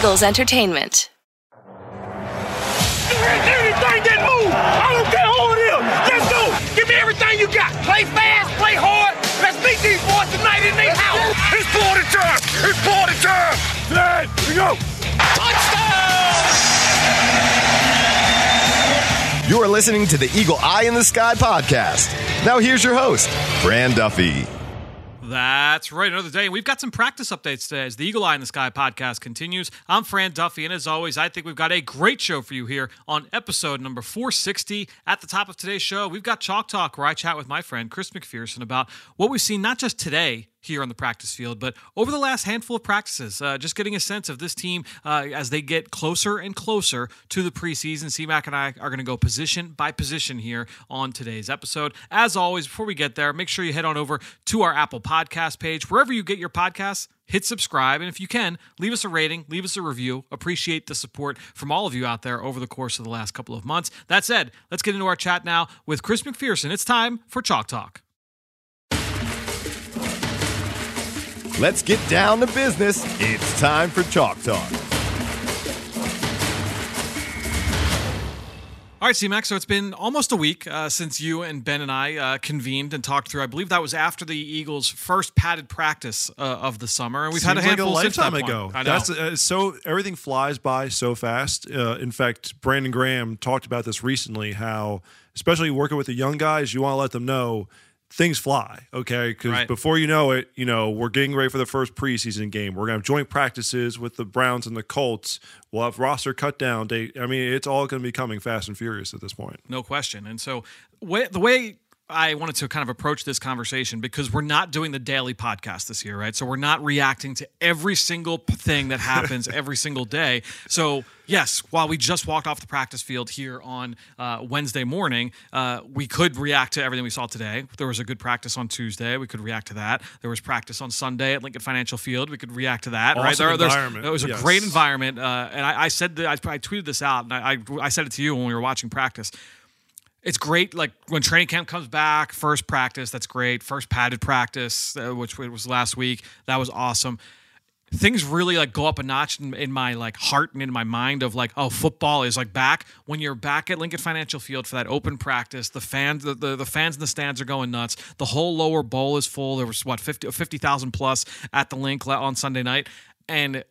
Eagles Entertainment. Anything that move, I don't care who it is. Let's go. Give me everything you got. Play fast, play hard. Let's meet these boys tonight in their house. It's party time. It's party time. Let we go. You are listening to the Eagle Eye in the Sky podcast. Now here's your host, Fran Duffy. That's right. Another day. And we've got some practice updates today as the Eagle Eye in the Sky podcast continues. I'm Fran Duffy, and as always, I think we've got a great show for you here on episode number 460. At the top of today's show, we've got Chalk Talk, where I chat with my friend Chris McPherson about what we've seen not just today here on the practice field, but over the last handful of practices, uh, just getting a sense of this team uh, as they get closer and closer to the preseason. CMAC and I are going to go position by position here on today's episode. As always, before we get there, make sure you head on over to our Apple Podcast page, wherever you get your podcasts. Hit subscribe, and if you can, leave us a rating, leave us a review. Appreciate the support from all of you out there over the course of the last couple of months. That said, let's get into our chat now with Chris McPherson. It's time for Chalk Talk. Let's get down to business. It's time for Chalk Talk. All right, C-Max. So it's been almost a week uh, since you and Ben and I uh, convened and talked through. I believe that was after the Eagles' first padded practice uh, of the summer, and we've had a Seems handful like a since that lifetime ago. I know. That's uh, so everything flies by so fast. Uh, in fact, Brandon Graham talked about this recently. How, especially working with the young guys, you want to let them know things fly. Okay, because Right. before you know it, you know we're getting ready for the first preseason game. We're gonna have joint practices with the Browns and the Colts. We'll have roster cut down date. I mean, it's all gonna be coming fast and furious at this point. no question. And so way, the way I wanted to kind of approach this conversation because we're not doing the daily podcast this year, right? So we're not reacting to every single thing that happens every single day. So yes, while we just walked off the practice field here on uh, Wednesday morning, uh, we could react to everything we saw today. There was a good practice on Tuesday. We could react to that. There was practice on Sunday at Lincoln Financial Field. We could react to that. right? There, environment. It was a Yes. great environment. Uh, and I, I said that I, I tweeted this out, and I, I, I said it to you when we were watching practice it's great like when training camp comes back first practice that's great. First padded practice uh, which was last week that was awesome. Things really like go up a notch in, in my like heart and in my mind of like oh football is like back. When you're back at lincoln financial field for that open practice the fans the, the, the fans in the stands are going nuts. The whole lower bowl is full. There was what 50 50000 plus at the link on sunday night. And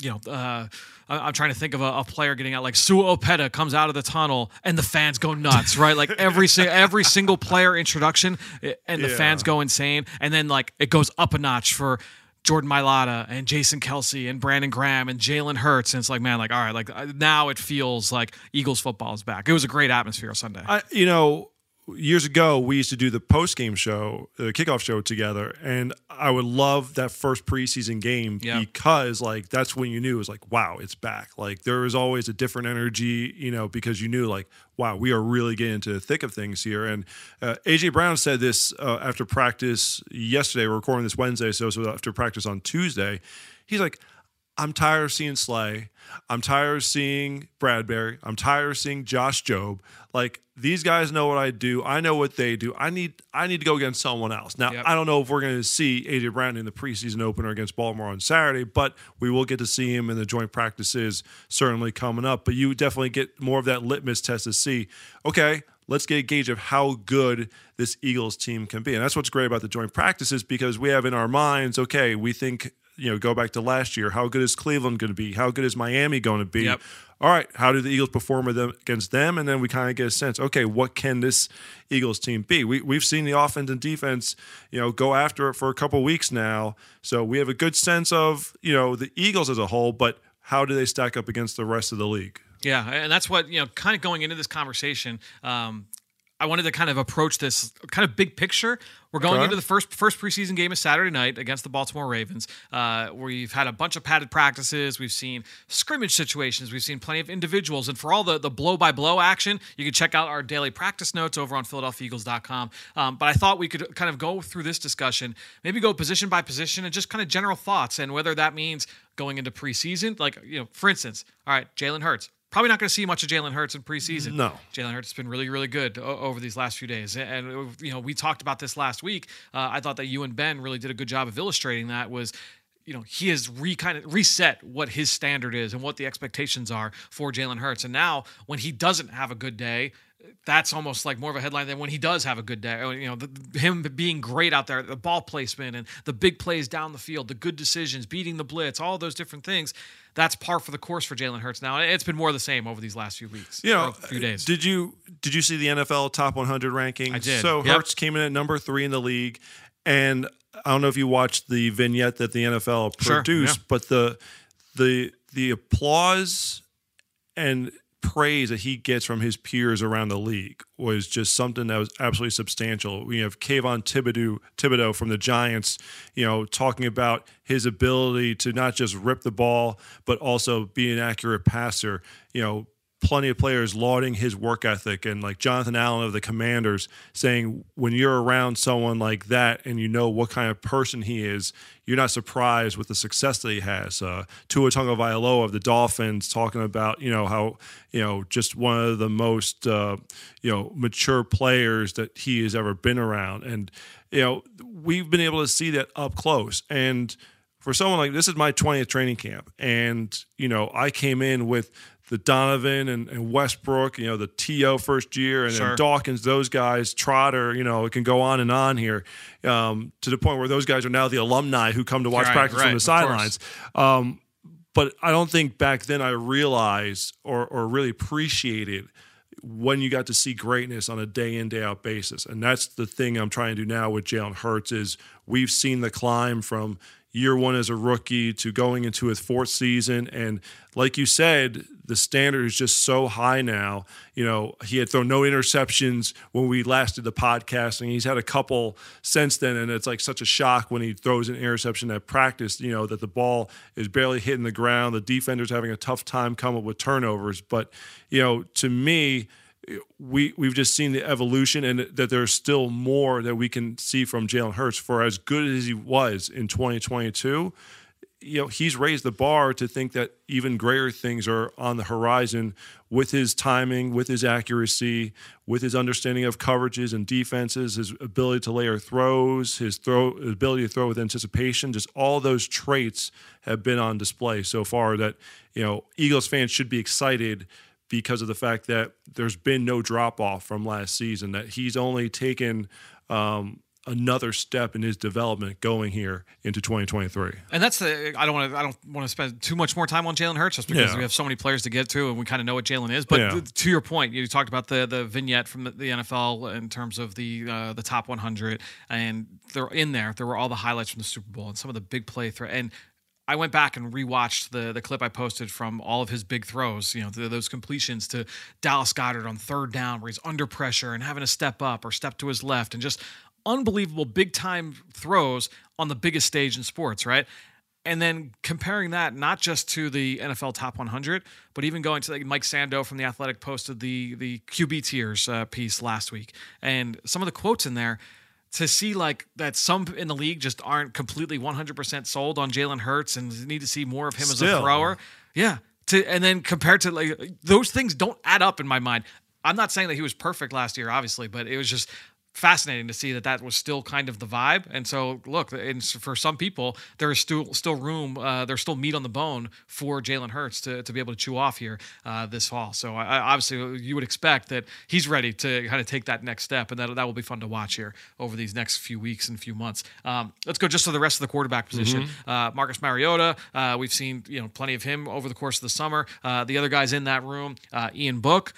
you know, uh, I- I'm trying to think of a, a player getting out like Sua Opeta comes out of the tunnel and the fans go nuts, right? Like every si- every single player introduction eh, and the Yeah. fans go insane, and then like it goes up a notch for Jordan Mailata and Jason Kelce and Brandon Graham and Jalen Hurts, and it's like man, like all right, like uh, now it feels like Eagles football is back. It was a great atmosphere Sunday. I, you know, years ago we used to do the post game show, the kickoff show together, and I would love that first preseason game Yeah. because like that's when you knew it was like, wow, it's back. Like there was always a different energy, you know, because you knew like, wow, we are really getting into the thick of things here. And uh, AJ Brown said this uh, after practice yesterday. We're recording this Wednesday, so was after practice on Tuesday. He's like. I'm tired of seeing Slay. I'm tired of seeing Bradberry. I'm tired of seeing Josh Jobe. Like these guys know what I do. I know what they do. I need I need to go against someone else. Now Yep. I don't know if we're going to see AJ Brown in the preseason opener against Baltimore on Saturday, but we will get to see him in the joint practices certainly coming up. But you definitely get more of that litmus test to see. Okay, let's get a gauge of how good this Eagles team can be. And that's what's great about the joint practices because we have in our minds, okay, we think, you know, go back to last year, how good is Cleveland going to be? How good is Miami going to be? Yep. All right, how do the Eagles perform them, against them? And then we kind of get a sense, okay, what can this Eagles team be? We, we've seen the offense and defense, you know, go after it for a couple weeks now. So we have a good sense of, you know, the Eagles as a whole, but how do they stack up against the rest of the league? Yeah, and that's what you know. Kind of going into this conversation, um, I wanted to kind of approach this kind of big picture. We're going Okay. into the first first preseason game is Saturday night against the Baltimore Ravens. Uh, we've had a bunch of padded practices. We've seen scrimmage situations. We've seen plenty of individuals. And for all the the blow by blow action, you can check out our daily practice notes over on PhiladelphiaEagles.com. Um, but I thought we could kind of go through this discussion, maybe go position by position, and just kind of general thoughts, and whether that means going into preseason, like you know, for instance, all right, Jalen Hurts. Probably not going to see much of Jalen Hurts in preseason. No. Jalen Hurts has been really, really good o- over these last few days. And, you know, we talked about this last week. Uh, I thought that you and Ben really did a good job of illustrating that was you know, he has re kind of reset what his standard is and what the expectations are for Jalen Hurts. And now when he doesn't have a good day, that's almost like more of a headline than when he does have a good day. You know, the, him being great out there, the ball placement and the big plays down the field, the good decisions, beating the blitz, all those different things. That's par for the course for Jalen Hurts now. It's been more of the same over these last few weeks. You know, few uh, days. Did you did you see the NFL top 100 rankings? I did. So Yep. Hurts came in at number three in the league, and I don't know if you watched the vignette that the NFL Sure, produced, yeah. but the the the applause and praise that he gets from his peers around the league was just something that was absolutely substantial. We have Kayvon Thibodeaux, Thibodeaux from the Giants, you know, talking about his ability to not just rip the ball, but also be an accurate passer. You know, plenty of players lauding his work ethic and like Jonathan Allen of the Commanders saying when you're around someone like that and you know what kind of person he is, you're not surprised with the success that he has. Uh, Tua Tagovailoa of the Dolphins talking about you know how you know just one of the most uh, you know mature players that he has ever been around, and you know we've been able to see that up close. And for someone like this is my 20th training camp. And you know i came in with the donovan and, and westbrook you know the to first year and Sure. then dawkins those guys trotter you know it can go on and on here um, to the point where those guys are now the alumni who come to watch Right, practice right, from the sidelines. Um, but i don't think back then i realized or, or really appreciated when you got to see greatness on a day in day out basis. And that's the thing i'm trying to do now with jalen hurts is we've seen the climb from year one as a rookie to going into his fourth season. And like you said the standard is just so high now. You know he had thrown no interceptions when we last did the podcast and he's had a couple since then and it's like such a shock when he throws an interception at practice you know that the ball is barely hitting the ground. The defender's having a tough time coming up with turnovers. But you know to me we we've just seen the evolution and that there's still more that we can see from Jalen Hurts. For as good as he was in 2022 you know he's raised the bar to think that even greater things are on the horizon with his timing with his accuracy with his understanding of coverages and defenses his ability to layer throws his throw ability to throw with anticipation. Just all those traits have been on display so far that you know Eagles fans should be excited because of the fact that there's been no drop off from last season that he's only taken um, another step in his development going here into 2023 And that's the I don't want to I don't want to spend too much more time on Jalen Hurts just because Yeah. we have so many players to get to and we kind of know what Jalen is. But Yeah. th- to your point, you talked about the the vignette from the, the NFL in terms of the uh, the top 100, and they're in there. There were all the highlights from the Super Bowl and some of the big play throw and. I went back and rewatched the the clip I posted from all of his big throws. You know, th those completions to Dallas Goedert on third down, where he's under pressure and having to step up or step to his left, and just unbelievable big time throws on the biggest stage in sports, right? And then comparing that not just to the NFL Top 100, but even going to like Mike Sando from the Athletic posted the the QB tiers uh, piece last week, and some of the quotes in there to see like that some in the league just aren't completely 100% sold on Jalen Hurts and need to see more of him as a thrower. Yeah. To and then compared to like those things don't add up in my mind. I'm not saying that he was perfect last year, obviously, but it was just fascinating to see that that was still kind of the vibe. And so, look, and for some people, there is still still room, uh, there's still meat on the bone for Jalen Hurts to, to be able to chew off here uh, this fall. So, I, obviously, you would expect that he's ready to kind of take that next step, and that that will be fun to watch here over these next few weeks and few months. Um, let's go just to the rest of the quarterback position. Uh, Marcus Mariota, uh, we've seen you know plenty of him over the course of the summer. Uh, the other guys in that room, uh, Ian Book.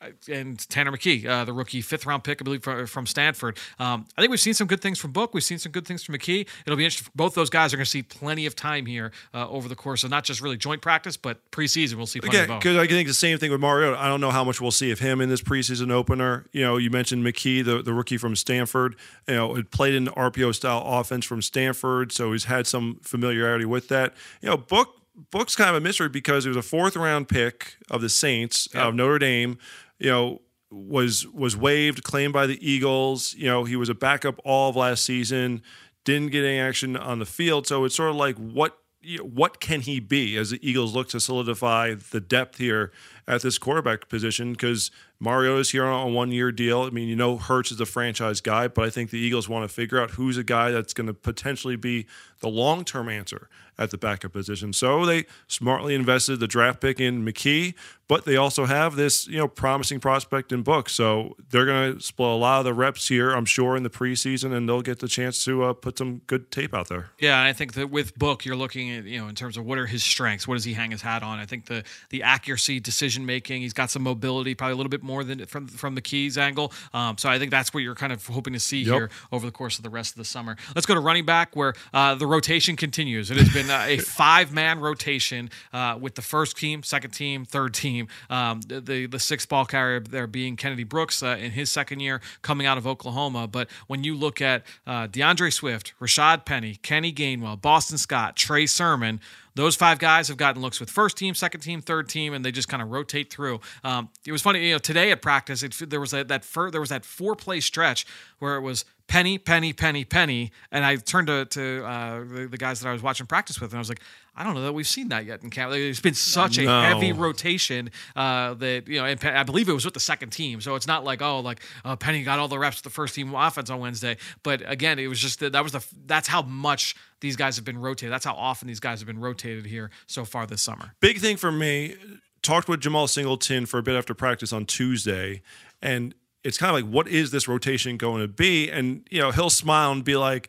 Uh, and Tanner McKee, uh, the rookie fifth round pick, I believe, from, from Stanford. Um, I think we've seen some good things from Book. We've seen some good things from McKee. It'll be interesting. Both those guys are going to see plenty of time here uh, over the course of not just really joint practice, but preseason. We'll see plenty Again, of both. because I think the same thing with Mario. I don't know how much we'll see of him in this preseason opener. You know, you mentioned McKee, the, the rookie from Stanford. You know, had played in RPO style offense from Stanford, so he's had some familiarity with that. You know, Book Book's kind of a mystery because he was a fourth round pick of the Saints of Notre Dame. You know, was was waived, claimed by the Eagles. You know, he was a backup all of last season. Didn't get any action on the field, so it's sort of like what what can he be as the Eagles look to solidify the depth here at this quarterback position because Mario is here on a one year deal. I mean, you know, Hurts is a franchise guy, but I think the Eagles want to figure out who's a guy that's going to potentially be the long term answer at the backup position. So they smartly invested the draft pick in McKee, but they also have this, you know, promising prospect in Book. So they're going to split a lot of the reps here, I'm sure, in the preseason, and they'll get the chance to uh, put some good tape out there. Yeah, and I think that with Book, you're looking at you know in terms of what are his strengths, what does he hang his hat on. I think the the accuracy, decision making, he's got some mobility, probably a little bit more than from from the keys angle. Um, so I think that's what you're kind of hoping to see Yep. here over the course of the rest of the summer. Let's go to running back, where uh, the rotation continues. It has been uh, a five man rotation uh, with the first team, second team, third team. Um, the, the the sixth ball carrier there being Kennedy Brooks uh, in his second year coming out of Oklahoma. But when you look at uh, D'Andre Swift, Rashaad Penny, Kenny Gainwell, Boston Scott, Trey Sermon. Those five guys have gotten looks with first team, second team, third team, and they just kind of rotate through. Um, it was funny, you know, today at practice, it, there was that that fir- there was that four play stretch where it was penny, penny, penny, penny, and I turned to to uh, the, the guys that I was watching practice with, and I was like, I don't know that we've seen that yet in camp. It's been such a heavy rotation uh, that you know, and I believe it was with the second team, so it's not like oh, like uh, Penny got all the reps with the first team offense on Wednesday. But again, it was just that, that was the that's how much these guys have been rotated. That's how often these guys have been rotated here so far this summer. Big thing for me, talked with Jemal Singleton for a bit after practice on Tuesday, and it's kind of like, what is this rotation going to be? And, you know, he'll smile and be like,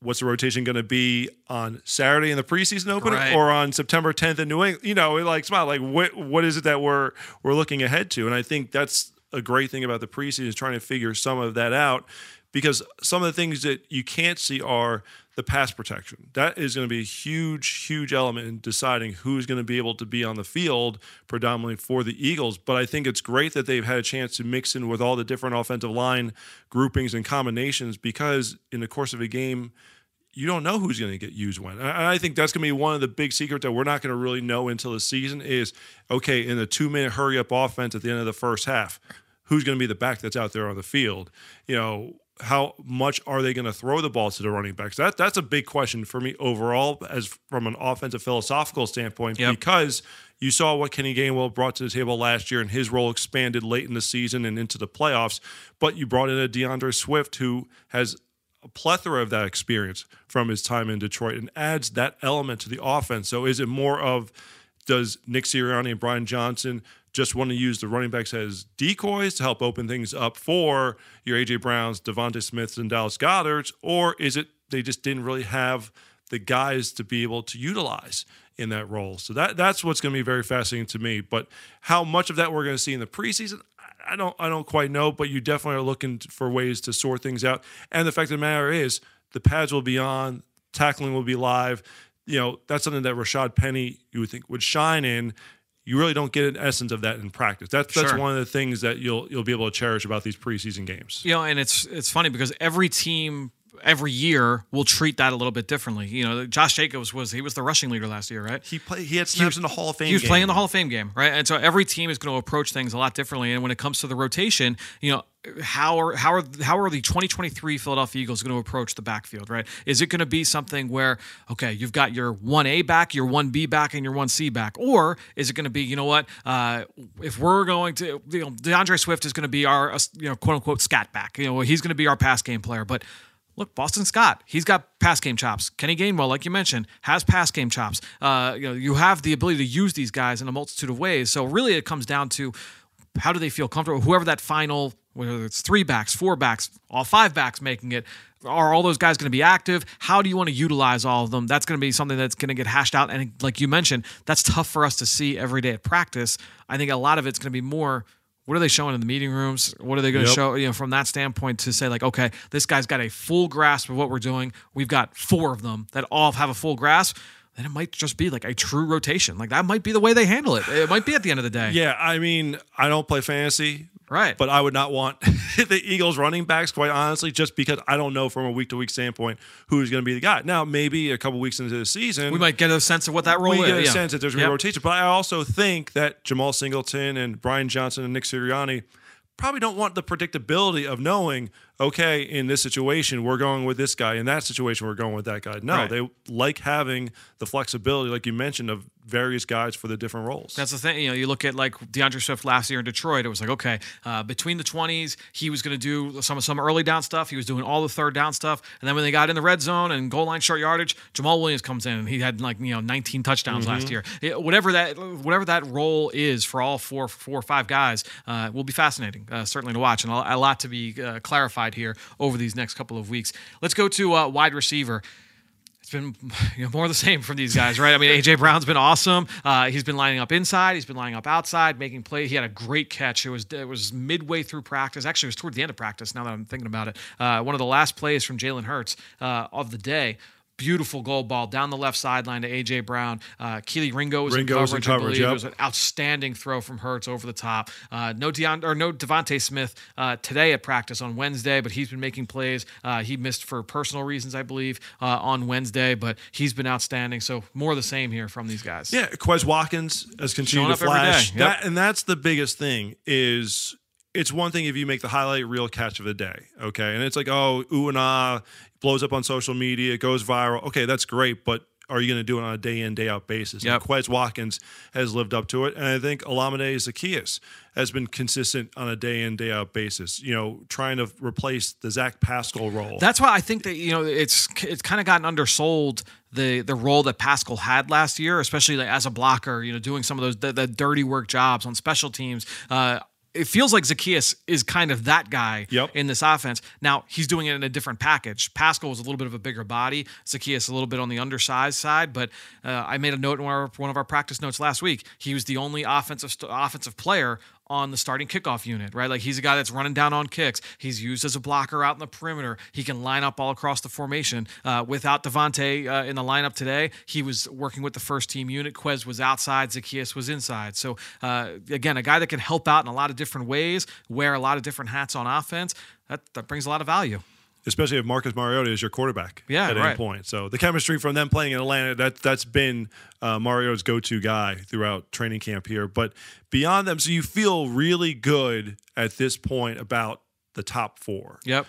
what's the rotation going to be on Saturday in the preseason opener Right. or on September 10th in New England? You know, like smile, like what what is it that we're we're looking ahead to? And I think that's a great thing about the preseason is trying to figure some of that out because some of the things that you can't see are the pass protection. That is going to be a huge, huge element in deciding who's going to be able to be on the field predominantly for the Eagles. But I think it's great that they've had a chance to mix in with all the different offensive line groupings and combinations because in the course of a game, you don't know who's going to get used when. And I think that's going to be one of the big secrets that we're not going to really know until the season is okay, in the two minute hurry up offense at the end of the first half, who's going to be the back that's out there on the field? You know, how much are they going to throw the ball to the running backs? That that's a big question for me overall, as from an offensive philosophical standpoint, Yep. because you saw what Kenny Gainwell brought to the table last year, and his role expanded late in the season and into the playoffs. But you brought in a D'Andre Swift who has a plethora of that experience from his time in Detroit and adds that element to the offense. So is it more of does Nick Sirianni and Brian Johnson just want to use the running backs as decoys to help open things up for your AJ Browns, DeVonta Smiths, and Dallas Goedert's, or is it they just didn't really have the guys to be able to utilize in that role? So that that's what's going to be very fascinating to me. But how much of that we're going to see in the preseason, I- don't I don't quite know. But you definitely are looking for ways to sort things out. And the fact of the matter is, the pads will be on, tackling will be live. You know, that's something that Rashaad Penny you would think would shine in. You really don't get an essence of that in practice. That's that's Sure. one of the things that you'll you'll be able to cherish about these preseason games. You know, and it's it's funny because every team every year will treat that a little bit differently. You know, Josh Jacobs was he was the rushing leader last year, right? He play, he had snaps in the Hall of Fame. He was game. playing the Hall of Fame game, right? And so every team is going to approach things a lot differently. And when it comes to the rotation, you know, how are how are how are the 2023 Philadelphia Eagles going to approach the backfield, right? Is it going to be something where okay, you've got your one A back, your one B back, and your one C back, or is it going to be you know what? Uh, if we're going to you know D'Andre Swift is going to be our uh, you know quote unquote scat back, you know he's going to be our pass game player, but Look, Boston Scott, he's got pass game chops. Kenny Gainwell, like you mentioned, has pass game chops. Uh, you know, you have the ability to use these guys in a multitude of ways. So really, it comes down to how do they feel comfortable? Whoever that final, whether it's three backs, four backs, all five backs making it, are all those guys going to be active? How do you want to utilize all of them? That's going to be something that's going to get hashed out. And like you mentioned, that's tough for us to see every day at practice. I think a lot of it's going to be more what are they showing in the meeting rooms? What are they going to show? You know, from that standpoint, to say like, okay, this guy's got a full grasp of what we're doing. We've got four of them that all have a full grasp. Then it might just be like a true rotation. Like that might be the way they handle it. It might be at the end of the day. Yeah, I mean, I don't play fantasy, Right. But I would not want the Eagles running backs, quite honestly, just because I don't know from a week to week standpoint who's going to be the guy. Now, maybe a couple weeks into the season, we might get a sense of what that role we is. get a Yeah. sense that there's going to Yep. rotation. But I also think that Jemal Singleton and Brian Johnson and Nick Sirianni probably don't want the predictability of knowing, okay, in this situation, we're going with this guy. In that situation, we're going with that guy. No, Right. they like having the flexibility, like you mentioned, of various guys for the different roles. That's the thing. You know, you look at like D'Andre Swift last year in Detroit. It was like, okay, uh, between the twenties, he was going to do some some early down stuff. He was doing all the third down stuff, and then when they got in the red zone and goal line short yardage, Jamaal Williams comes in and he had like you know 19 touchdowns Mm-hmm. last year. It- whatever that whatever that role is for all four four or five guys, uh, will be fascinating. Uh, certainly to watch, and a, a lot to be uh, clarified here over these next couple of weeks. Let's go to uh, wide receiver it's been you know, more of the same from these guys, right? I mean, AJ Brown's been awesome. Uh, he's been lining up inside. He's been lining up outside, making play. He had a great catch. It was it was midway through practice. Actually, it was toward the end of practice. Now that I'm thinking about it, uh, one of the last plays from Jalen Hurts uh, of the day. Beautiful goal ball down the left sideline to AJ Brown. Uh, Kelee Ringo was Ringo in was in coverage. I believe. yep. It was an outstanding throw from Hurts over the top. Uh, no Deon or no DeVonta Smith uh, today at practice on Wednesday, but he's been making plays. Uh, he missed for personal reasons, I believe, uh, on Wednesday, but he's been outstanding. So more of the same here from these guys. Yeah, Quez Watkins has continued to flash. Yep. That, and that's the biggest thing is it's one thing if you make the highlight reel catch of the day, okay? And it's like, oh, ooh and ah, blows up on social media, it goes viral. Okay, that's great, but are you going to do it on a day in, day out basis? Yep. And Quez Watkins has lived up to it. And I think Olamide Zaccheaus has been consistent on a day in, day out basis, you know, trying to replace the Zach Pascal role. That's why I think that you know it's it's kind of gotten undersold the the role that Pascal had last year, especially like as a blocker. You know, doing some of those the, the dirty work jobs on special teams. Uh, it feels like Zaccheaus is kind of that guy Yep. in this offense. Now he's doing it in a different package. Pascal was a little bit of a bigger body. Zaccheaus a little bit on the undersized side. But uh, I made a note in our, one of our practice notes last week. He was the only offensive st- offensive player on the starting kickoff unit, right? Like he's a guy that's running down on kicks. He's used as a blocker out in the perimeter. He can line up all across the formation. Uh, without DeVonta uh, in the lineup today, he was working with the first team unit. Quez was outside. Zaccheaus was inside. So uh, again, a guy that can help out in a lot of different ways, wear a lot of different hats on offense. That, that brings a lot of value. Especially if Marcus Mariota is your quarterback Yeah, at right. any point. So the chemistry from them playing in Atlanta, that that's been uh, Mariota's go-to guy throughout training camp here. But beyond them, so you feel really good at this point about the top four. Yep.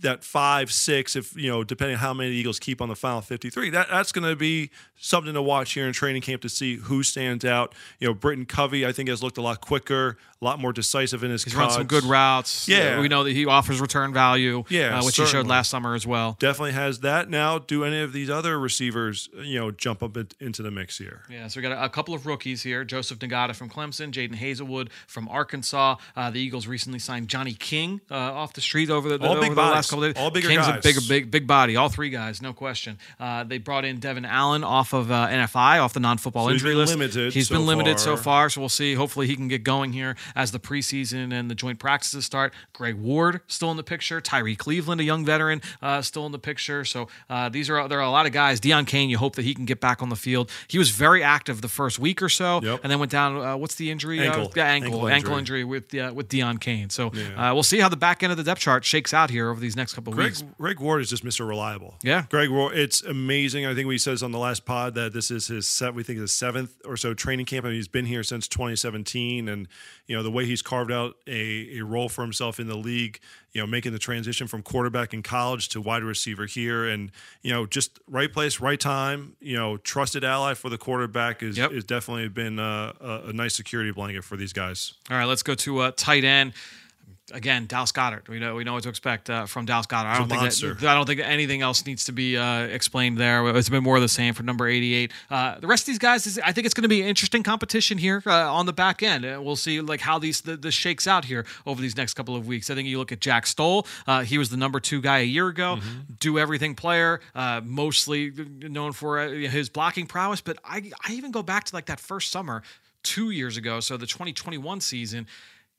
That five, six, if you know, depending on how many Eagles keep on the final fifty-three, that that's going to be something to watch here in training camp to see who stands out. You know, Britain Covey, I think, has looked a lot quicker, a lot more decisive in his. He's run some good routes. Yeah. We know that he offers return value, Yeah, uh, which he showed last summer as well. definitely has that. Now, do any of these other receivers, you know, jump up into the mix here? Yeah, so we got a, a couple of rookies here: Joseph Ngata from Clemson, Jadon Haselwood from Arkansas. Uh, the Eagles recently signed Johnny King uh, off the street over the, the, All over big the bodies. Last couple of days. All bigger King's a bigger, big, big, big body. All three guys, no question. Uh, they brought in Devon Allen off of uh, NFI, off the non-football So he's injury been list. limited He's so been limited so far. far, so we'll see. Hopefully, he can get going here as the preseason and the joint practices start. Greg Ward still in the picture. Tyrie Cleveland, a young veteran, uh, still in the picture. So uh, these are there are a lot of guys. Deon Cain, you hope that he can get back on the field. He was very active the first week or so, Yep. and then went down. Uh, what's the injury? Ankle. Uh, yeah, ankle, Ankle ankle, injury. injury. with uh, with Deon Cain. So Yeah. uh, we'll see how the back end of the depth chart shakes out here over these next couple of Greg, weeks. Greg Ward is just Mr. Reliable. Yeah. Greg Ward, it's amazing. I think we said this on the last pod that this is his set. We think his seventh or so training camp. I mean, he's been here since 2017, and you know the way he's carved out a, a role for himself in the league. You know, making the transition from quarterback in college to wide receiver here, and you know, just right place, right time. You know, trusted ally for the quarterback is Yep. is definitely been a, a nice security blanket for these guys. All right, let's go to uh, tight end. Again, Dallas Goedert. We know we know what to expect uh, from Dallas Goedert. I don't think that, I don't think anything else needs to be uh, explained there. It's been more of the same for number eighty-eight. Uh, the rest of these guys, is, I think it's going to be an interesting competition here uh, on the back end. Uh, we'll see like how these the, this shakes out here over these next couple of weeks. I think you look at Jack Stoll. Uh, he was the number two guy a year ago. Mm-hmm. Do everything player, uh, mostly known for uh, his blocking prowess. But I I even go back to like that first summer two years ago, so the 2021 season.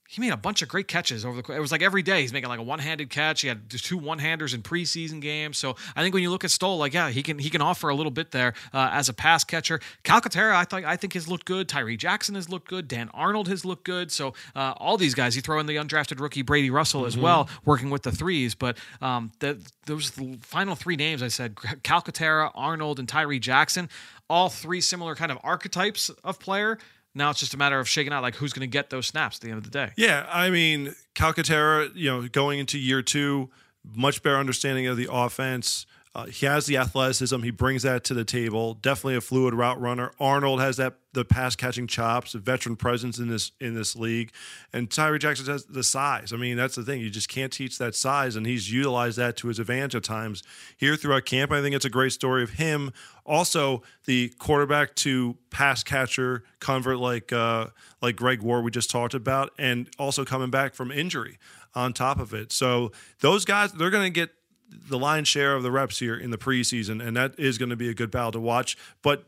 He made a bunch of great catches over the. It was like every day he's making like a one-handed catch. He had two one-handers in preseason games. So I think when you look at Stoll, like yeah, he can he can offer a little bit there uh, as a pass catcher. Calcaterra, I thought I think has looked good. Tyree Jackson has looked good. Dan Arnold has looked good. So uh, all these guys, you throw in the undrafted rookie Brady Russell as well, working with the threes. But um, the, those final three names I said: Calcaterra, Arnold, and Tyree Jackson. All three similar kind of archetypes of player. Now it's just a matter of shaking out like who's going to get those snaps at the end of the day. Yeah, I mean, Calcaterra, you know, going into year two, much better understanding of the offense. Uh, he has the athleticism. He brings that to the table. Definitely a fluid route runner. Arnold has that the pass catching chops, a veteran presence in this in this league, and Tyree Jackson has the size. I mean, that's the thing. You just can't teach that size, and he's utilized that to his advantage at times here throughout camp. I think it's a great story of him. Also, the quarterback to pass catcher convert like uh, like Greg Ward we just talked about, and also coming back from injury on top of it. So those guys, they're going to get the lion's share of the reps here in the preseason, and that is going to be a good battle to watch. But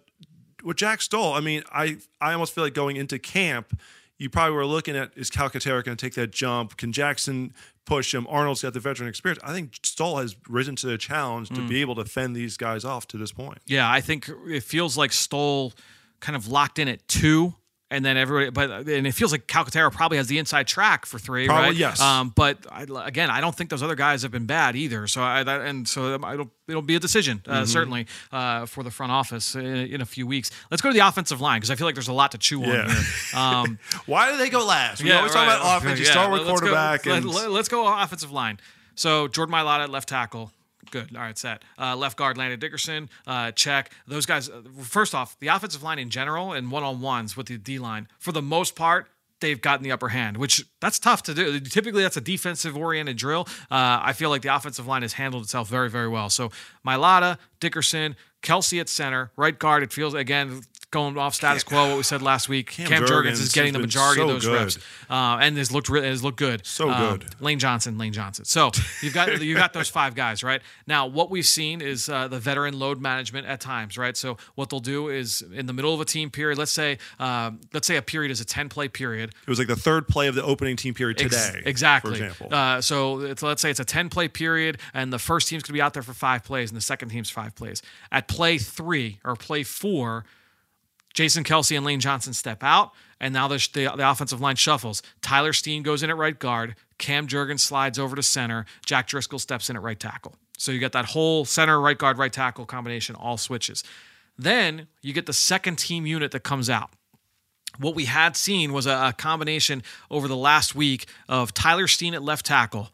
with Jack Stoll, I mean, I I almost feel like going into camp, you probably were looking at is Calcaterra going to take that jump? Can Jackson push him? Arnold's got the veteran experience. I think Stoll has risen to the challenge to be mm. able to fend these guys off to this point. Yeah, I think it feels like Stoll kind of locked in at two. And then everybody, but and it feels like Calcaterra probably has the inside track for three, Probably, right? yes. Um, but I, again, I don't think those other guys have been bad either. So I that, and so it'll it'll be a decision uh, Mm-hmm. certainly uh, for the front office in, in a few weeks. Let's go to the offensive line because I feel like there's a lot to chew on here. Um, Why do they go last? We yeah, always right. talk about offense. You Yeah, start with let's go- quarterback. and Let, us go offensive line. So Jordan Mailata at left tackle. Good. All right, set. Uh, left guard Landon Dickerson. Uh, check. Those guys. Uh, first off, the offensive line in general and one on ones with the D line, for the most part, they've gotten the upper hand, which that's tough to do. Typically, that's a defensive oriented drill. Uh, I feel like the offensive line has handled itself very, very well. So Mailata, Dickerson, Kelce at center, right guard. It feels again going off status quo. What we said last week. Cam, Jurgens, Jurgens is getting the majority of those good. reps, uh, and has looked re- has looked good. So Um, good. Lane Johnson, Lane Johnson. So you've got you got those five guys, right? Now what we've seen is uh, the veteran load management at times, right? So what they'll do is in the middle of a team period, let's say um, let's say a period is a ten play period. it was like the third play of the opening team period Ex- today. exactly. For example. Uh, so it's, let's say it's a 10 play period, and the first team's going to be out there for five plays, and the second team's five plays. At play three or play four, Jason Kelce and Lane Johnson step out, and now the, the, the offensive line shuffles. Tyler Steen goes in at right guard. Cam Jurgens slides over to center. Jack Driscoll steps in at right tackle. So you get that whole center, right guard, right tackle combination, all switches. Then you get the second team unit that comes out what we had seen was a, a combination over the last week of Tyler Steen at left tackle,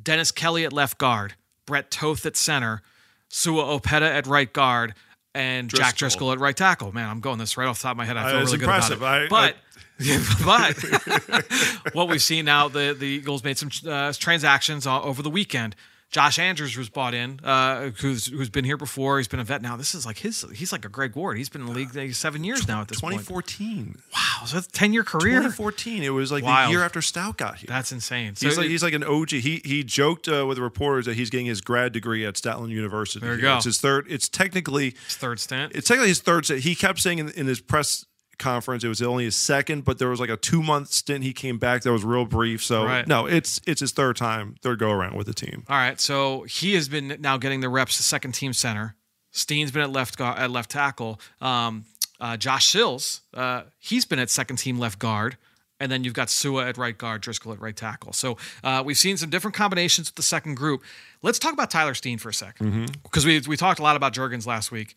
Dennis Kelly at left guard, Brett Toth at center, Sua Opeta at right guard, and Jack Driscoll. Driscoll at right tackle. Man, I'm going this right off the top of my head. I feel Uh, really impressive. good about I- it. but but what we've seen now, the the Eagles made some uh, transactions uh, over the weekend. Josh Andrews was bought in, uh, who's who's been here before. He's been a vet now. This is like his. He's like a Greg Ward. He's been in the league seven years now at this point. 2014. Wow, so that's a ten year career. 2014. It was like Wild. the year after Stout got here. That's insane. So He's like it- he's like an OG. He he joked uh, with the reporters that he's getting his grad degree at Stoutland University. There you go. It's his third. It's technically his third stint. it's technically his third. st- He kept saying in, in his press conference it was only his second, but there was like a two month stint. He came back that was real brief. So Right. no, it's it's his third time, third go around with the team. All right, so he has been now getting the reps, the second team center. Steen's been at left guard, at left tackle. Um, uh, Josh Sills, uh, he's been at second team left guard. And then you've got Sua at right guard, Driscoll at right tackle. So uh, we've seen some different combinations with the second group. Let's talk about Tyler Steen for a second, because we we talked a lot about Jurgens last week.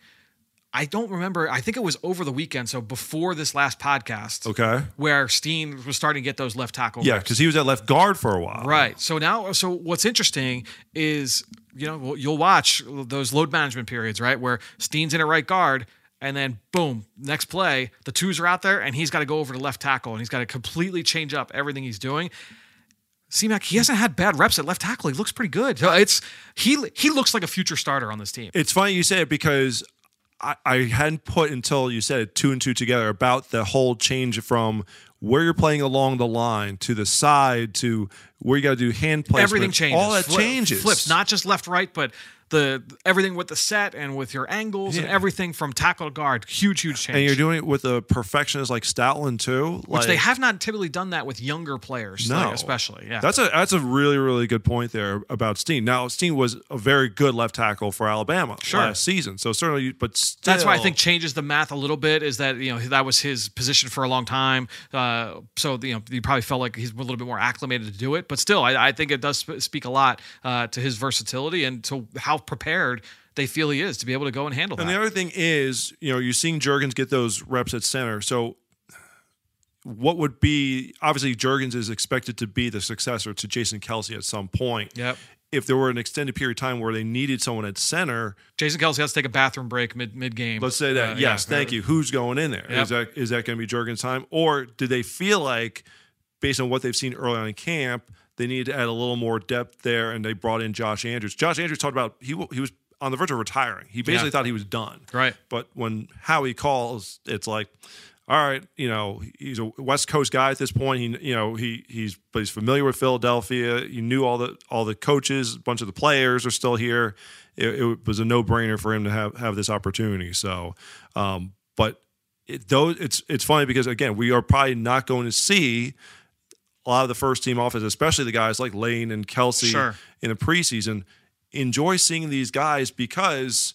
I don't remember. I think it was over the weekend, so before this last podcast, Okay. where Steen was starting to get those left tackle. Yeah, because he was at left guard for a while. Right. So now, so what's interesting is, you know, you'll watch those load management periods, right? Where Steen's in at right guard, and then boom, next play, the twos are out there, and he's got to go over to left tackle, and he's got to completely change up everything he's doing. C-Mac, he hasn't had bad reps at left tackle. He looks pretty good. It's he he looks like a future starter on this team. It's funny you say it because I, I hadn't put until you said it two and two together about the whole change from where you're playing along the line to the side to where you got to do hand placement. everything changes. All that Flip- changes. Flips, not just left, right, but the everything with the set and with your angles and everything from tackle to guard. Huge, huge change. and you're doing it with a perfectionist like Stoutland too. Which like, they have not typically done that with younger players, No, like, especially. Yeah, That's a that's a really really good point there about Steen. Now Steen was a very good left tackle for Alabama Sure. last season, so certainly, but still, that's why I think changes the math a little bit. Is that you know that was his position for a long time, uh, so you know you probably felt like he's a little bit more acclimated to do it. But still, I, I think it does sp- speak a lot uh, to his versatility and to how prepared they feel he is to be able to go and handle And that. And the other thing is, you know, you're seeing Jurgens get those reps at center. So what would be obviously Jurgens is expected to be the successor to Jason Kelce at some point. Yep. if there were an extended period of time where they needed someone at center, Jason Kelce has to take a bathroom break mid mid game. let's say that. Uh, yes, yeah. thank you. Who's going in there? Is Yep. that is that going to be Jurgen's time, or do they feel like, based on what they've seen early on in camp, they need to add a little more depth there, and they brought in Josh Andrews. Josh Andrews talked about he he was on the verge of retiring. He basically Yeah. thought he was done. Right. But when Howie calls, it's like, all right, you know, he's a West Coast guy at this point. He, you know, he he's but he's familiar with Philadelphia. He knew all the all the coaches. A bunch of the players are still here. It, it was a no brainer for him to have have this opportunity. So, um, but it, though it's it's funny because again, we are probably not going to see a lot of the first team offense, especially the guys like Lane and Kelce Sure. in the preseason. Enjoy seeing these guys because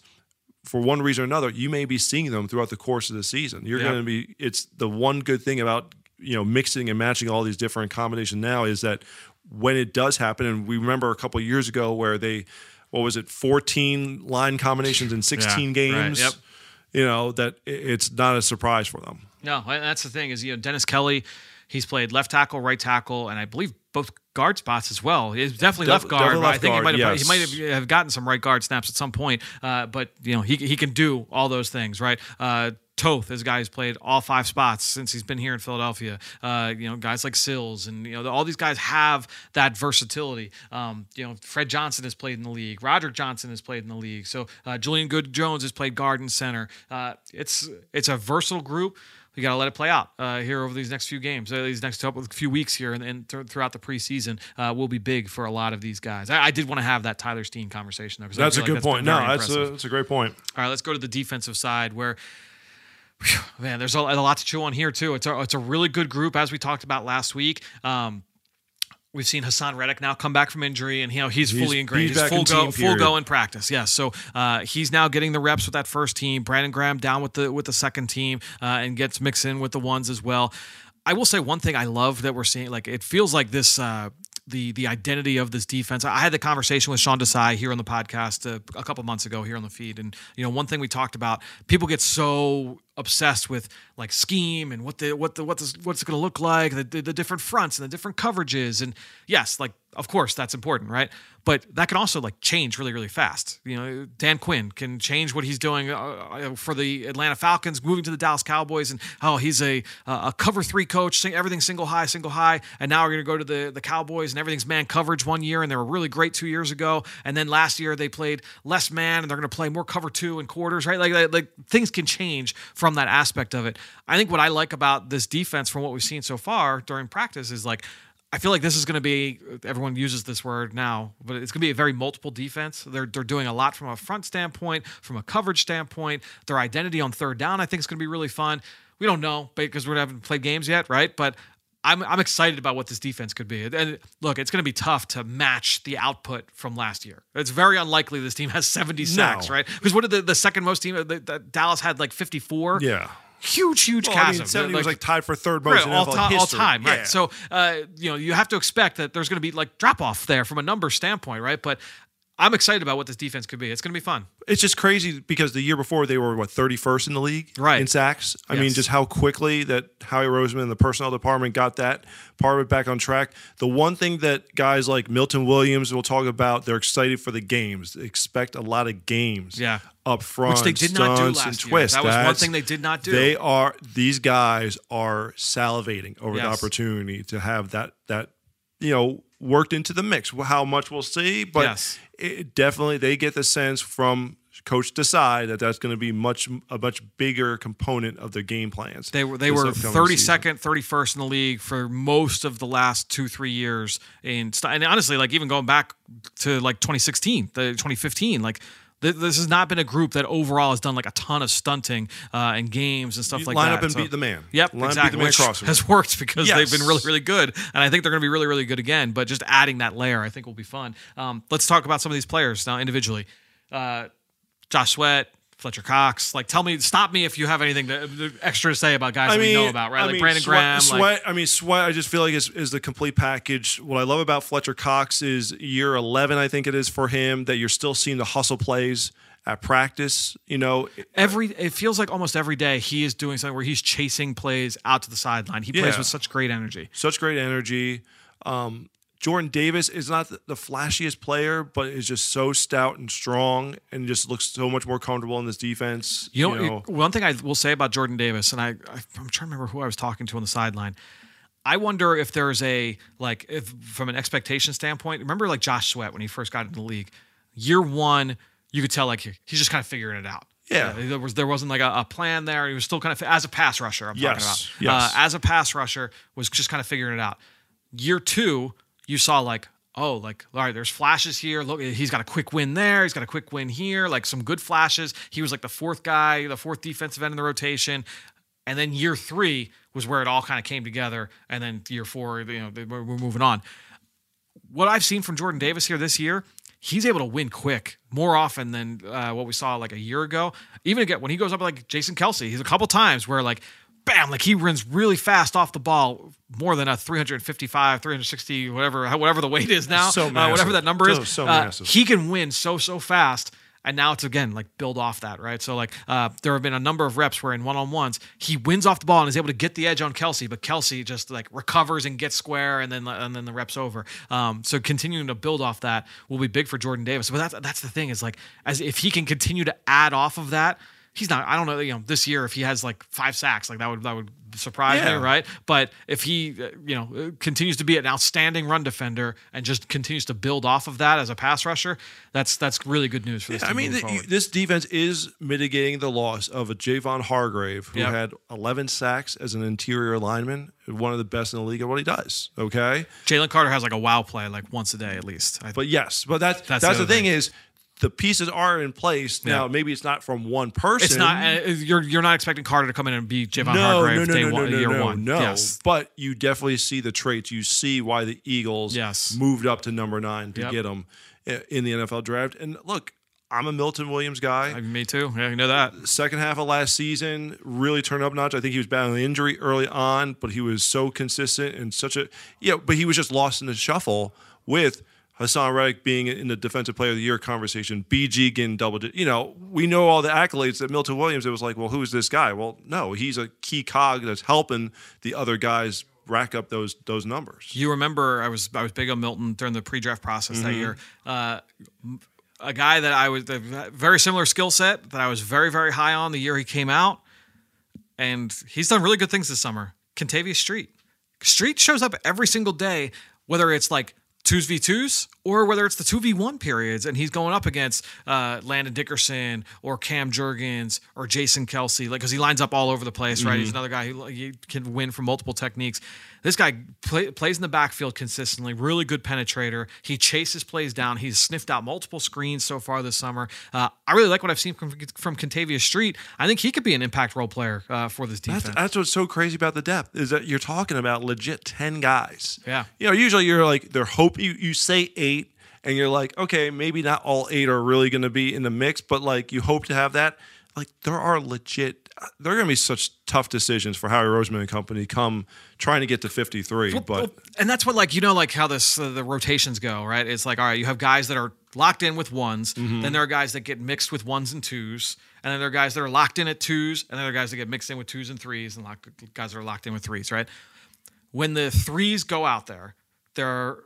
for one reason or another, you may be seeing them throughout the course of the season. You're Yeah. going to be. It's the one good thing about you know mixing and matching all these different combinations now is that when it does happen, and we remember a couple years ago where they, what was it, 14 line combinations in 16 right, games. yep. You know that it's not a surprise for them. No, that's the thing is you know Dennis Kelly, he's played left tackle, right tackle, and I believe both guard spots as well. He's definitely Def- left guard. but I left think he might have yes. he might have, have gotten some right guard snaps at some point. Uh, but you know he he can do all those things, right? Uh, Toth is a guy who's played all five spots since he's been here in Philadelphia. Uh, you know, guys like Sills and you know all these guys have that versatility. Um, you know, Fred Johnson has played in the league. Roger Johnson has played in the league. So uh, Julian Good Jones has played guard and center. Uh, it's it's a versatile group we got to let it play out uh, here over these next few games, uh, these next couple, few weeks here, and, and th- throughout the preseason uh, will be big for a lot of these guys. I, I did want to have that Tyler Steen conversation though. That's a like good been point. No, that's a, that's a great point. All right, let's go to the defensive side where. whew, Man, there's a, a lot to chew on here too. It's a, it's a really good group, as we talked about last week. Um, We've seen Haason Reddick now come back from injury, and you know he's, He's- fully ingrained. he's He's, full in go, full go in practice. Yes, so uh, he's now getting the reps with that first team. Brandon Graham down with the with the second team, uh, and gets mixed in with the ones as well. I will say one thing I love that we're seeing. Like it feels like this. Uh, the the identity of this defense. I had the conversation with Sean Desai here on the podcast uh, a couple months ago here on the feed, and you know one thing we talked about. People get so obsessed with like scheme and what the what the what the, what's it going to look like, the, the the different fronts and the different coverages, and yes, like of course that's important, right? But that can also like change really really fast. You know, Dan Quinn can change what he's doing uh, uh, for the Atlanta Falcons, moving to the Dallas Cowboys, and oh he's a a cover three coach, everything single high, single high, and now we're going to go to the the Cowboys and everything's man coverage one year, and they were really great two years ago, and then last year they played less man, and they're going to play more cover two and quarters, right? Like like things can change from that aspect of it. I think what I like about this defense from what we've seen so far during practice is like. I feel like this is going to be. Everyone uses this word now, but it's going to be a very multiple defense. They're they're doing a lot from a front standpoint, from a coverage standpoint. Their identity on third down, I think, is going to be really fun. We don't know because we haven't played games yet, right? But I'm I'm excited about what this defense could be. And look, it's going to be tough to match the output from last year. It's very unlikely this team has 70 sacks, No. right? Because what did the, the second most team? The, the, Dallas had like 54. Yeah. Huge, huge Well, I chasm. mean, 70 was like tied for third most Right, in all, NFL ti- all time, right? Yeah. So, uh, you know, you have to expect that there's going to be like drop off there from a number standpoint, right? But I'm excited about what this defense could be. It's going to be fun. it's just crazy because the year before they were what 31st in the league Right. in sacks. I mean, just how quickly that Howie Roseman and the personnel department got that part of it back on track. The one thing that guys like Milton Williams will talk about, they're excited for the games. They expect a lot of games. Yeah. Up front, Which they did not do last and. That was one thing they did not do. They are these guys are salivating over the opportunity to have that that you know worked into the mix. How much we'll see, but Yes. It definitely they get the sense from coach Desai that that's going to be much a much bigger component of their game plans. They were they were upcoming thirty season. second, thirty first in the league for most of the last two three years. And and honestly, like even going back to like 2016, the 2015, like. Th- This has not been a group that overall has done like a ton of stunting uh, in games and stuff You like line that. Line up and So- beat the man. Yep, Line up, beat exactly. the man Which has worked because they've been really, really good, and I think they're going to be really, really good again. But just adding that layer, I think, will be fun. Um, let's talk about some of these players now individually. Uh, Josh Sweat, Fletcher Cox. Like, tell me, stop me if you have anything to, extra to say about guys I mean, we know about, right? I like mean, Brandon Sweat, Graham. Sweat. like, I mean, Sweat. I just feel like is, is the complete package. What I love about Fletcher Cox is year eleven. I think it is for him that you're still seeing the hustle plays at practice. You know, every it feels like almost every day he is doing something where he's chasing plays out to the sideline. He plays with such great energy. such great energy. Um, Jordan Davis is not the, flashiest player, but is just so stout and strong, and just looks so much more comfortable in this defense. You know, one thing I will say about Jordan Davis, and I, I I'm trying to remember who I was talking to on the sideline. I wonder if there's a like if from an expectation standpoint. Remember like Josh Sweat when he first got into the league, year one, you could tell like he's just kind of figuring it out. Yeah. Uh, there was there wasn't like a, a plan there. He was still kind of as a pass rusher. I'm Yes, talking about. yes. Uh, as a pass rusher, was just kind of figuring it out. Year two, you saw like oh like all right, there's flashes here. Look, he's got a quick win there. He's got a quick win here. Like some good flashes. He was like the fourth guy, the fourth defensive end in the rotation. And then year three was where it all kind of came together. And then year four, you know, we're moving on. What I've seen from Jordan Davis here this year, he's able to win quick more often than uh, what we saw like a year ago. Even again, when he goes up like Jason Kelce, he's a couple times where like, bam, like he runs really fast off the ball, more than a 355, 360, whatever, whatever the weight is now, So uh, whatever that number is. so uh, massive. he can win so so fast and now it's again like build off that right so like uh, there have been a number of reps where in one-on-ones he wins off the ball and is able to get the edge on Kelce but Kelce just like recovers and gets square and then and then the reps over um, so continuing to build off that will be big for jordan davis but that's that's the thing is like as if he can continue to add off of that he's not i don't know you know this year if he has like five sacks like that would that would surprise Yeah. me right but if he uh, you know uh, continues to be an outstanding run defender and just continues to build off of that as a pass rusher that's that's really good news for this I team mean, the, this defense is mitigating the loss of a Javon Hargrave who Yep. had 11 sacks as an interior lineman, one of the best in the league at what he does. Okay, Jalen Carter has like a wow play like once a day at least. I, but yes, but that's That's that's, the the, thing, thing. is the pieces are in place now. Maybe it's not from one person. it's not uh, you're you're not expecting Carter to come in and be Javon no, Hargrave no, no, day one, year one. no. Yes. But you definitely see the traits. You see why the Eagles Yes. moved up to number nine to Yep. get him in the NFL draft. And look, I'm a Milton Williams guy. I mean, me too. Yeah, you know that. second half of last season really turned up notch. I think he was battling an injury early on, but he was so consistent and such a yeah. But he was just lost in the shuffle with Haason Reddick being in the Defensive Player of the Year conversation. BG getting double. di- You know, we know all the accolades that Milton Williams. It was like, well, who's this guy? Well, no, he's a key cog that's helping the other guys rack up those those numbers. You remember I was I was big on Milton during the pre-draft process Mm-hmm. that year. Uh, a guy that I was a very similar skill set that I was very very high on the year he came out, and he's done really good things this summer. Kentavius Street. Street shows up every single day, whether it's like twos v twos or whether it's the two v one periods, and he's going up against uh, Landon Dickerson or Cam Jurgens or Jason Kelce, like because he lines up all over the place, right? He's another guy who he can win from multiple techniques. This guy play, plays in the backfield consistently, really good penetrator. He chases plays down. He's sniffed out multiple screens so far this summer. Uh, I really like what I've seen from from Kentavius Street. I think he could be an impact role player uh, for this defense. That's, that's what's so crazy about the depth is that you're talking about legit 10 guys. Yeah. You know, usually you're like, they're hope you, you say eight and you're like, okay, maybe not all eight are really going to be in the mix, but like you hope to have that. Like there are legit, there are going to be such tough decisions for Howie Roseman and company come trying to get to 53. But Well, and that's what like you know like how this uh, the rotations go right it's like all right you have guys that are locked in with ones Mm-hmm. then there are guys that get mixed with ones and twos and then there are guys that are locked in at twos and then there are guys that get mixed in with twos and threes and lock, guys that are locked in with threes right when the threes go out there there are,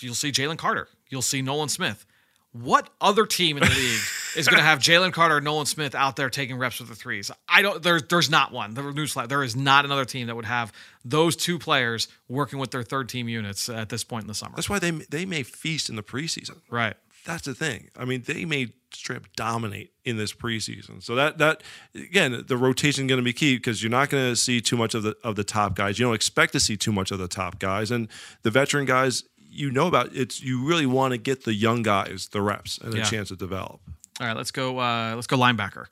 you'll see Jalen Carter you'll see Nolan Smith what other team in the league is going to have Jalen Carter and Nolan Smith out there taking reps with the threes? I don't. There's there's not one. Newsflash. There is not another team that would have those two players working with their third team units at this point in the summer. that's why they, they may feast in the preseason. right. That's the thing. I mean, they may straight up dominate in this preseason. So that that again, the rotation going to be key because you're not going to see too much of the of the top guys. You don't expect to see too much of the top guys, and the veteran guys. You know about it's. You really want to get the young guys the reps and a Yeah. chance to develop. All right. Let's go. Uh, let's go linebacker.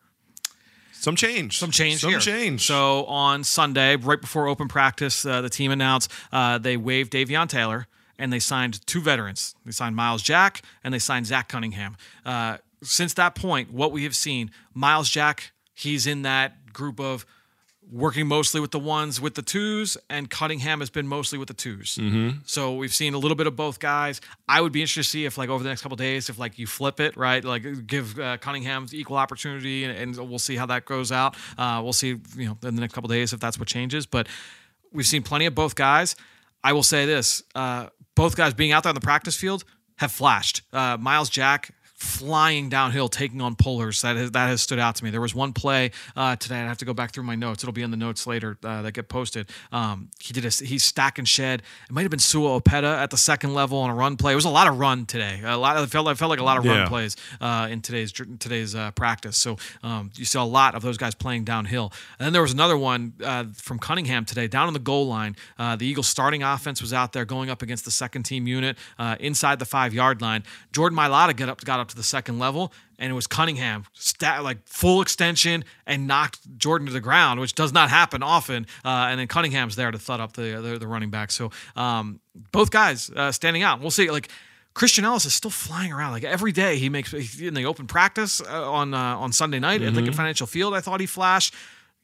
Some change. Some change Some here. change. So on Sunday, right before open practice, uh, the team announced uh, they waived Davion Taylor and they signed two veterans. They signed Myles Jack and they signed Zach Cunningham. Uh, since that point, what we have seen, Myles Jack, he's in that group of working mostly with the ones with the twos, and Cunningham has been mostly with the 2s Mm-hmm. So we've seen a little bit of both guys. I would be interested to see if, like, over the next couple days, if like you flip it, right, like give uh, Cunningham equal opportunity, and, and we'll see how that goes out. Uh, we'll see, you know, in the next couple days if that's what changes. But we've seen plenty of both guys. I will say this: uh, both guys being out there on the practice field have flashed. Uh, Miles Jack flying downhill, taking on pullers. That has, that has stood out to me. There was one play uh, today. I have to go back through my notes. It'll be in the notes later uh, that get posted. Um, he did a he's stack and shed. It might have been Sua Opeta at the second level on a run play. It was a lot of run today. A lot. Of, felt I felt like a lot of Yeah. run plays uh, in today's today's uh, practice. So um, you saw a lot of those guys playing downhill. And then there was another one uh, from Cunningham today, down on the goal line. Uh, the Eagles' starting offense was out there going up against the second team unit uh, inside the five yard line. Jordan Mailata got up got up to the second level. And it was Cunningham, stat, like full extension, and knocked Jordan to the ground, which does not happen often. Uh, and then Cunningham's there to thud up the the, the running back. So um, both guys uh, standing out. We'll see. Like Christian Elliss is still flying around. Like every day, he makes in the open practice uh, on uh, on Sunday night at Lincoln Financial Field. I thought he flashed.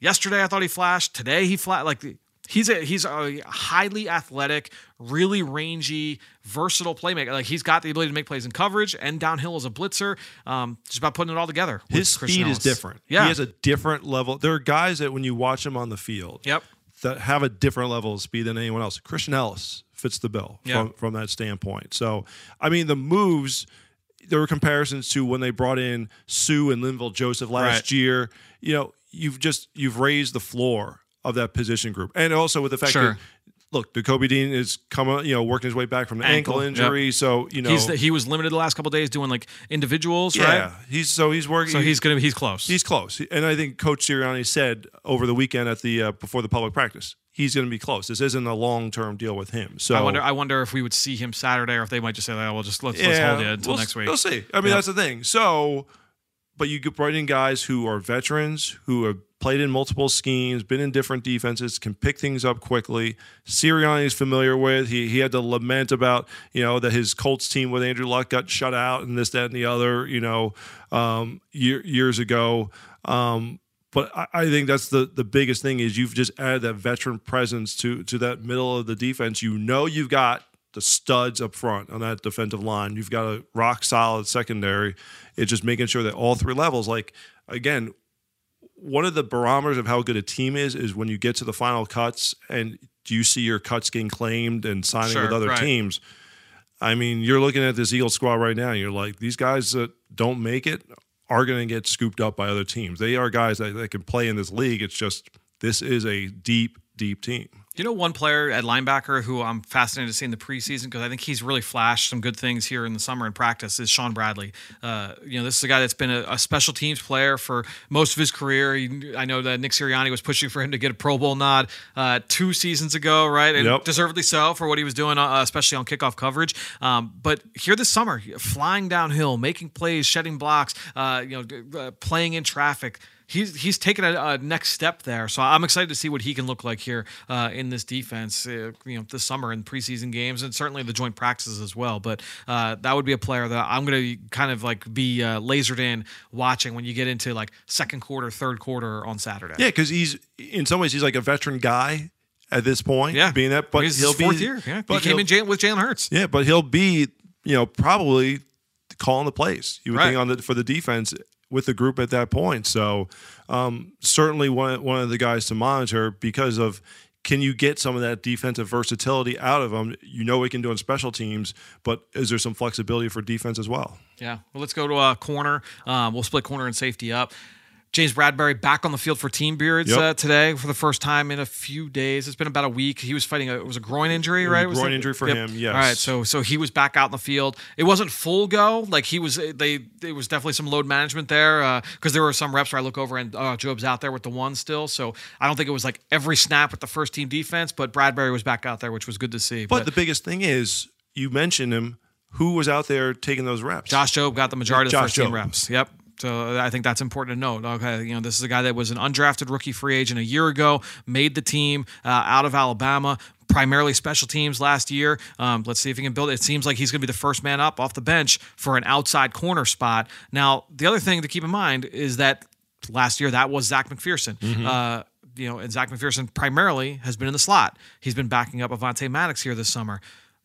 Yesterday, I thought he flashed. Today, he flat like he's a he's a highly athletic, really rangy, versatile playmaker. Like he's got the ability to make plays in coverage and downhill as a blitzer. Um, just about putting it all together. His Christian speed is different. Yeah. He has a different level. There are guys that when you watch him on the field, Yep. that have a different level of speed than anyone else. Christian Elliss fits the bill Yeah. from, from that standpoint. So, I mean, the moves, there were comparisons to when they brought in Suh and Linval Joseph last Right. year. You know, you've just, you've raised the floor of that position group. And also with the fact Sure. that, look, Nakobe Dean is coming, you know, working his way back from an ankle, Ankle, injury. So, you know, He's the, he was limited the last couple days doing like individuals, yeah, right? Yeah, he's, so he's working. So he's gonna he's close. He's close, and I think Coach Sirianni said over the weekend at the uh, before the public practice, he's going to be close. This isn't a long term deal with him. So I wonder. I wonder if we would see him Saturday, or if they might just say, "Oh, we'll just let's, let's hold you until we'll, next week." We'll see. I mean, Yep. that's the thing. So, but you could bring in guys who are veterans who have played in multiple schemes, been in different defenses, can pick things up quickly. Sirianni is familiar with. He he had to lament about you know that his Colts team with Andrew Luck got shut out and this that and the other you know um, year, years ago. Um, but I, I think that's the the biggest thing is you've just added that veteran presence to to that middle of the defense. You know you've got the studs up front on that defensive line. You've got a rock solid secondary. It's just making sure that all three levels, like again, one of the barometers of how good a team is is when you get to the final cuts and do you see your cuts getting claimed and signing Sure, with other right. teams. I mean, you're looking at this Eagle squad right now. And you're like, these guys that don't make it are going to get scooped up by other teams. They are guys that, that can play in this league. It's just this is a deep, deep team. You know, one player at linebacker who I'm fascinated to see in the preseason because I think he's really flashed some good things here in the summer in practice is Shaun Bradley. Uh, you know, this is a guy that's been a, a special teams player for most of his career. He, I know that Nick Sirianni was pushing for him to get a Pro Bowl nod uh, two seasons ago, right? And Yep. deservedly so for what he was doing, uh, especially on kickoff coverage. Um, but here this summer, flying downhill, making plays, shedding blocks, uh, you know, uh, playing in traffic he's he's taken a, a next step there. So I'm excited to see what he can look like here uh, in this defense, uh, you know, this summer in preseason games and certainly the joint practices as well. But uh, that would be a player that I'm going to kind of like be uh, lasered in watching when you get into like second quarter, third quarter on Saturday. Yeah, because he's in some ways he's like a veteran guy at this point. yeah, being that, but He's he'll fourth be year. Yeah, But he came in with Jalen Hurts. Yeah, but he'll be, you know, probably calling the plays. You would Right. think on the for the defense with the group at that point. So um, certainly one one of the guys to monitor because of can you get some of that defensive versatility out of him? You know we can do on special teams, but is there some flexibility for defense as well? Yeah. Well, let's go to a corner. Um, we'll split corner and safety up. James Bradberry back on the field for Team Beards Yep. uh, today for the first time in a few days. It's been about a week. He was fighting a it was a groin injury, right? Was groin it- injury for him, yes. All right. So so he was back out in the field. It wasn't full go. Like he was. They it was definitely some load management there because there were some reps where I look over and uh, Jobe's out there with the one still. So I don't think it was like every snap with the first team defense, but Bradbury was back out there, which was good to see. But the biggest thing is you mentioned him. Who was out there taking those reps? Josh Jobe got the majority of the first team reps. Yep. So I think that's important to note. Okay, you know, this is a guy that was an undrafted rookie free agent a year ago, made the team uh, out of Alabama. Primarily special teams last year. Um, let's see if he can build it. It seems like he's going to be the first man up off the bench for an outside corner spot. Now, the other thing to keep in mind is that last year that was Zech McPhearson. Uh, you know, and Zech McPhearson primarily has been in the slot. He's been backing up Avonte Maddox here this summer.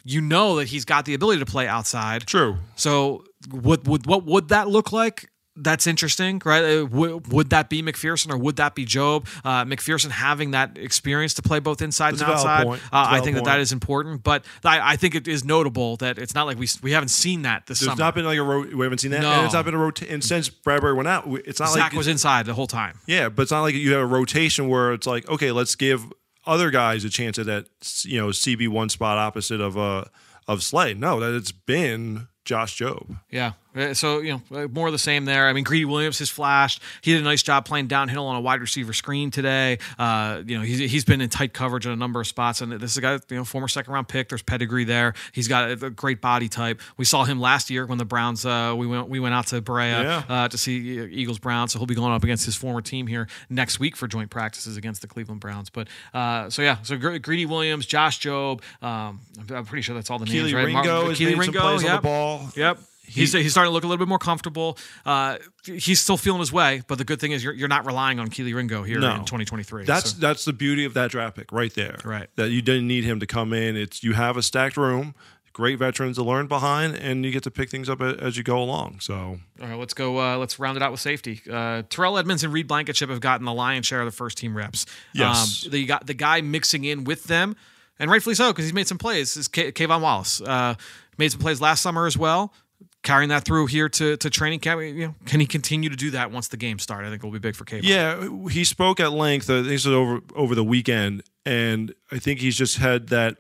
You know that he's got the ability to play outside. True. So would would what would that look like that's interesting, right? Uh, w- would that be McPhearson or would that be Jobe? Uh, McPhearson having that experience to play both inside That's and outside, point. uh, I think that that is important. But I, I think it is notable that it's not like we we haven't seen that this There's summer. not been like a ro- we haven't seen that, No. and it's not been a rotation. And since Bradberry went out, it's not Zech like was inside the whole time. yeah, but it's not like you have a rotation where it's like okay, let's give other guys a chance at that you know CB one spot opposite of uh of Slay. No, that it's been Josh Jobe. Yeah. Uh, So, you know, uh, more of the same there. I mean, Greedy Williams has flashed. He did a nice job playing downhill on a wide receiver screen today. Uh, you know, he's, he's been in tight coverage in a number of spots. And this is a guy, you know, former second round pick. There's pedigree there. He's got a, a great body type. We saw him last year when the Browns, uh, we went we went out to Berea Yeah. uh, to see Eagles Browns. So he'll be going up against his former team here next week for joint practices against the Cleveland Browns. But uh, so, yeah, so Greedy Williams, Josh Jobe. Um, I'm, pretty sure that's all the names, right? Ringo has Kelee plays on the ball. Yep. He's, he's starting to look a little bit more comfortable. Uh, he's still feeling his way, but the good thing is you're, you're not relying on Kelee Ringo here No. in 2023. That's so- that's the beauty of that draft pick right there. Right. That you didn't need him to come in. It's you have a stacked room, great veterans to learn behind, and you get to pick things up as you go along. So all right. Let's go. Uh, let's round it out with safety. Uh, Terrell Edmunds and Reed Blankenship have gotten the lion's share of the first team reps. Yes. Um, the got the guy mixing in with them, and rightfully so because he's made some plays. Is K- K'Von Wallace uh, made some plays last summer as well. Carrying that through here to, to training camp, you know, can he continue to do that once the game start? I think it will be big for K'Von. yeah, he spoke at length. Uh, this was over over the weekend, and I think he's just had that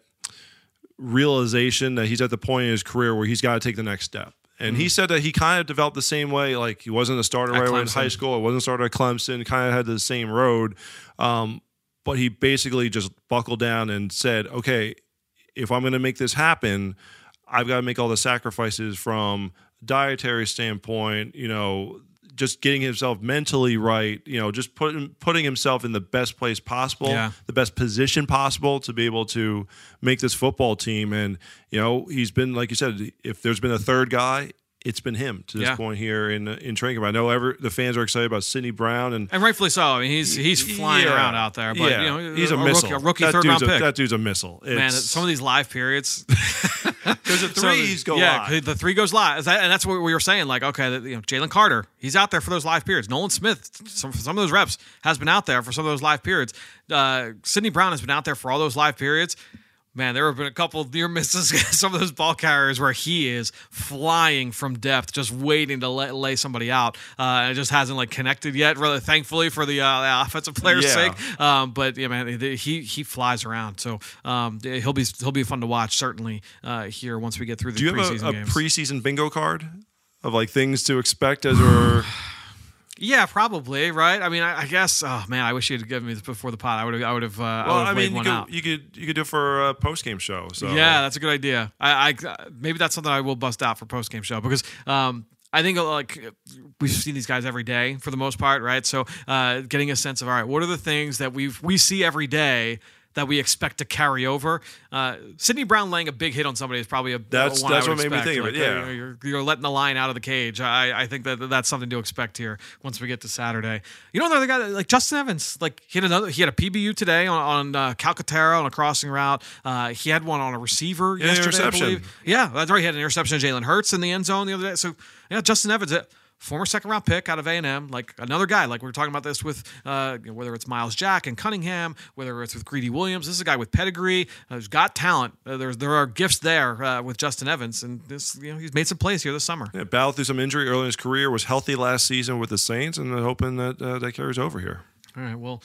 realization that he's at the point in his career where he's got to take the next step. And he said that he kind of developed the same way. Like he wasn't a starter At right away in high school. It wasn't a starter at Clemson. Kind of had the same road. Um, but he basically just buckled down and said, okay, if I'm going to make this happen, I've got to make all the sacrifices from a dietary standpoint, you know, just getting himself mentally right, you know, just putting putting himself in the best place possible, Yeah. the best position possible to be able to make this football team. And, you know, he's been like you said, if there's been a third guy, it's been him to this Yeah. point here in in training camp. I know ever the fans are excited about Sydney Brown and And rightfully so. I mean, he's he's flying Yeah. around out there, but Yeah. you know, he's a, rookie, missile. a rookie that third dude's round a, pick. That dude's a missile. Man, some of these live periods, because the some of the- threes go yeah, live. the three goes live, and that's what we were saying. Like, okay, you know, Jalen Carter, he's out there for those live periods. Nolan Smith, some some of those reps has been out there for some of those live periods. Uh, Sydney Brown has been out there for all those live periods. Man, there have been a couple of near misses. some of those ball carriers where he is flying from depth, just waiting to lay, lay somebody out. Uh, and it just hasn't like connected yet. Really, thankfully for the, uh, the offensive player's Yeah. sake. Um, but yeah, man, he he flies around. So um, he'll be he'll be fun to watch certainly uh, here once we get through the Do you preseason have a, a preseason bingo card of like things to expect as we're yeah, probably right. I mean, I, I guess. Oh man, I wish you had given me this before the pot. I would have. I would have. Uh, I well? would I mean, you could, out. you could you could do it for a post game show. So Yeah, that's a good idea. I, I maybe that's something I will bust out for post game show because um, I think uh, like we've seen these guys every day for the most part, right? So uh, getting a sense of all right, what are the things that we we see every day that we expect to carry over? Uh, Sydney Brown laying a big hit on somebody is probably a That's- one I that's what made me expect. think of it, yeah. uh, you're, you're letting the line out of the cage. I, I think that that's something to expect here once we get to Saturday. You know, another guy like Justin Evans, like he had another, he had a PBU today on, on uh, Calcaterra on a crossing route. Uh, he had one on a receiver Yeah, yesterday, interception. I believe. Yeah, that's right. He had an interception of Jalen Hurts in the end zone the other day. So yeah, Justin Evans, a former second round pick out of A and M, like another guy. Like we were talking about this with uh, whether it's Myles Jack and Cunningham, whether it's with Greedy Williams. This is a guy with pedigree, uh, who's got talent. Uh, there's there are gifts there uh, with Justin Evans, and this you know he's made some plays here this summer. Yeah, battled through some injury early in his career, was healthy last season with the Saints, and they're hoping that uh, that carries over here. All right. Well,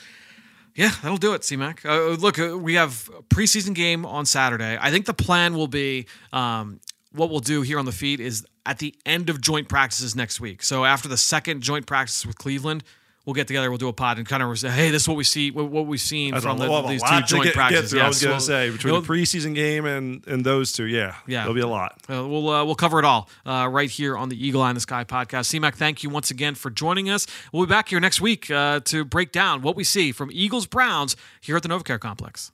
yeah, that'll do it, C-Mac. Uh, look, uh, we have a preseason game on Saturday. I think the plan will be um, what we'll do here on the feed is at the end of joint practices next week. So after the second joint practice with Cleveland, we'll get together. We'll do a pod and kind of say, "Hey, this is what we see. What, we've seen That's from the, these two joint get, get practices." through. I was going to say between the preseason game and and those two, yeah, Yeah. there'll be a lot. Uh, we'll uh, we'll cover it all uh, right here on the Eagle Eye in the Sky podcast. CMAC, thank you once again for joining us. We'll be back here next week uh, to break down what we see from Eagles Browns here at the NovaCare Complex.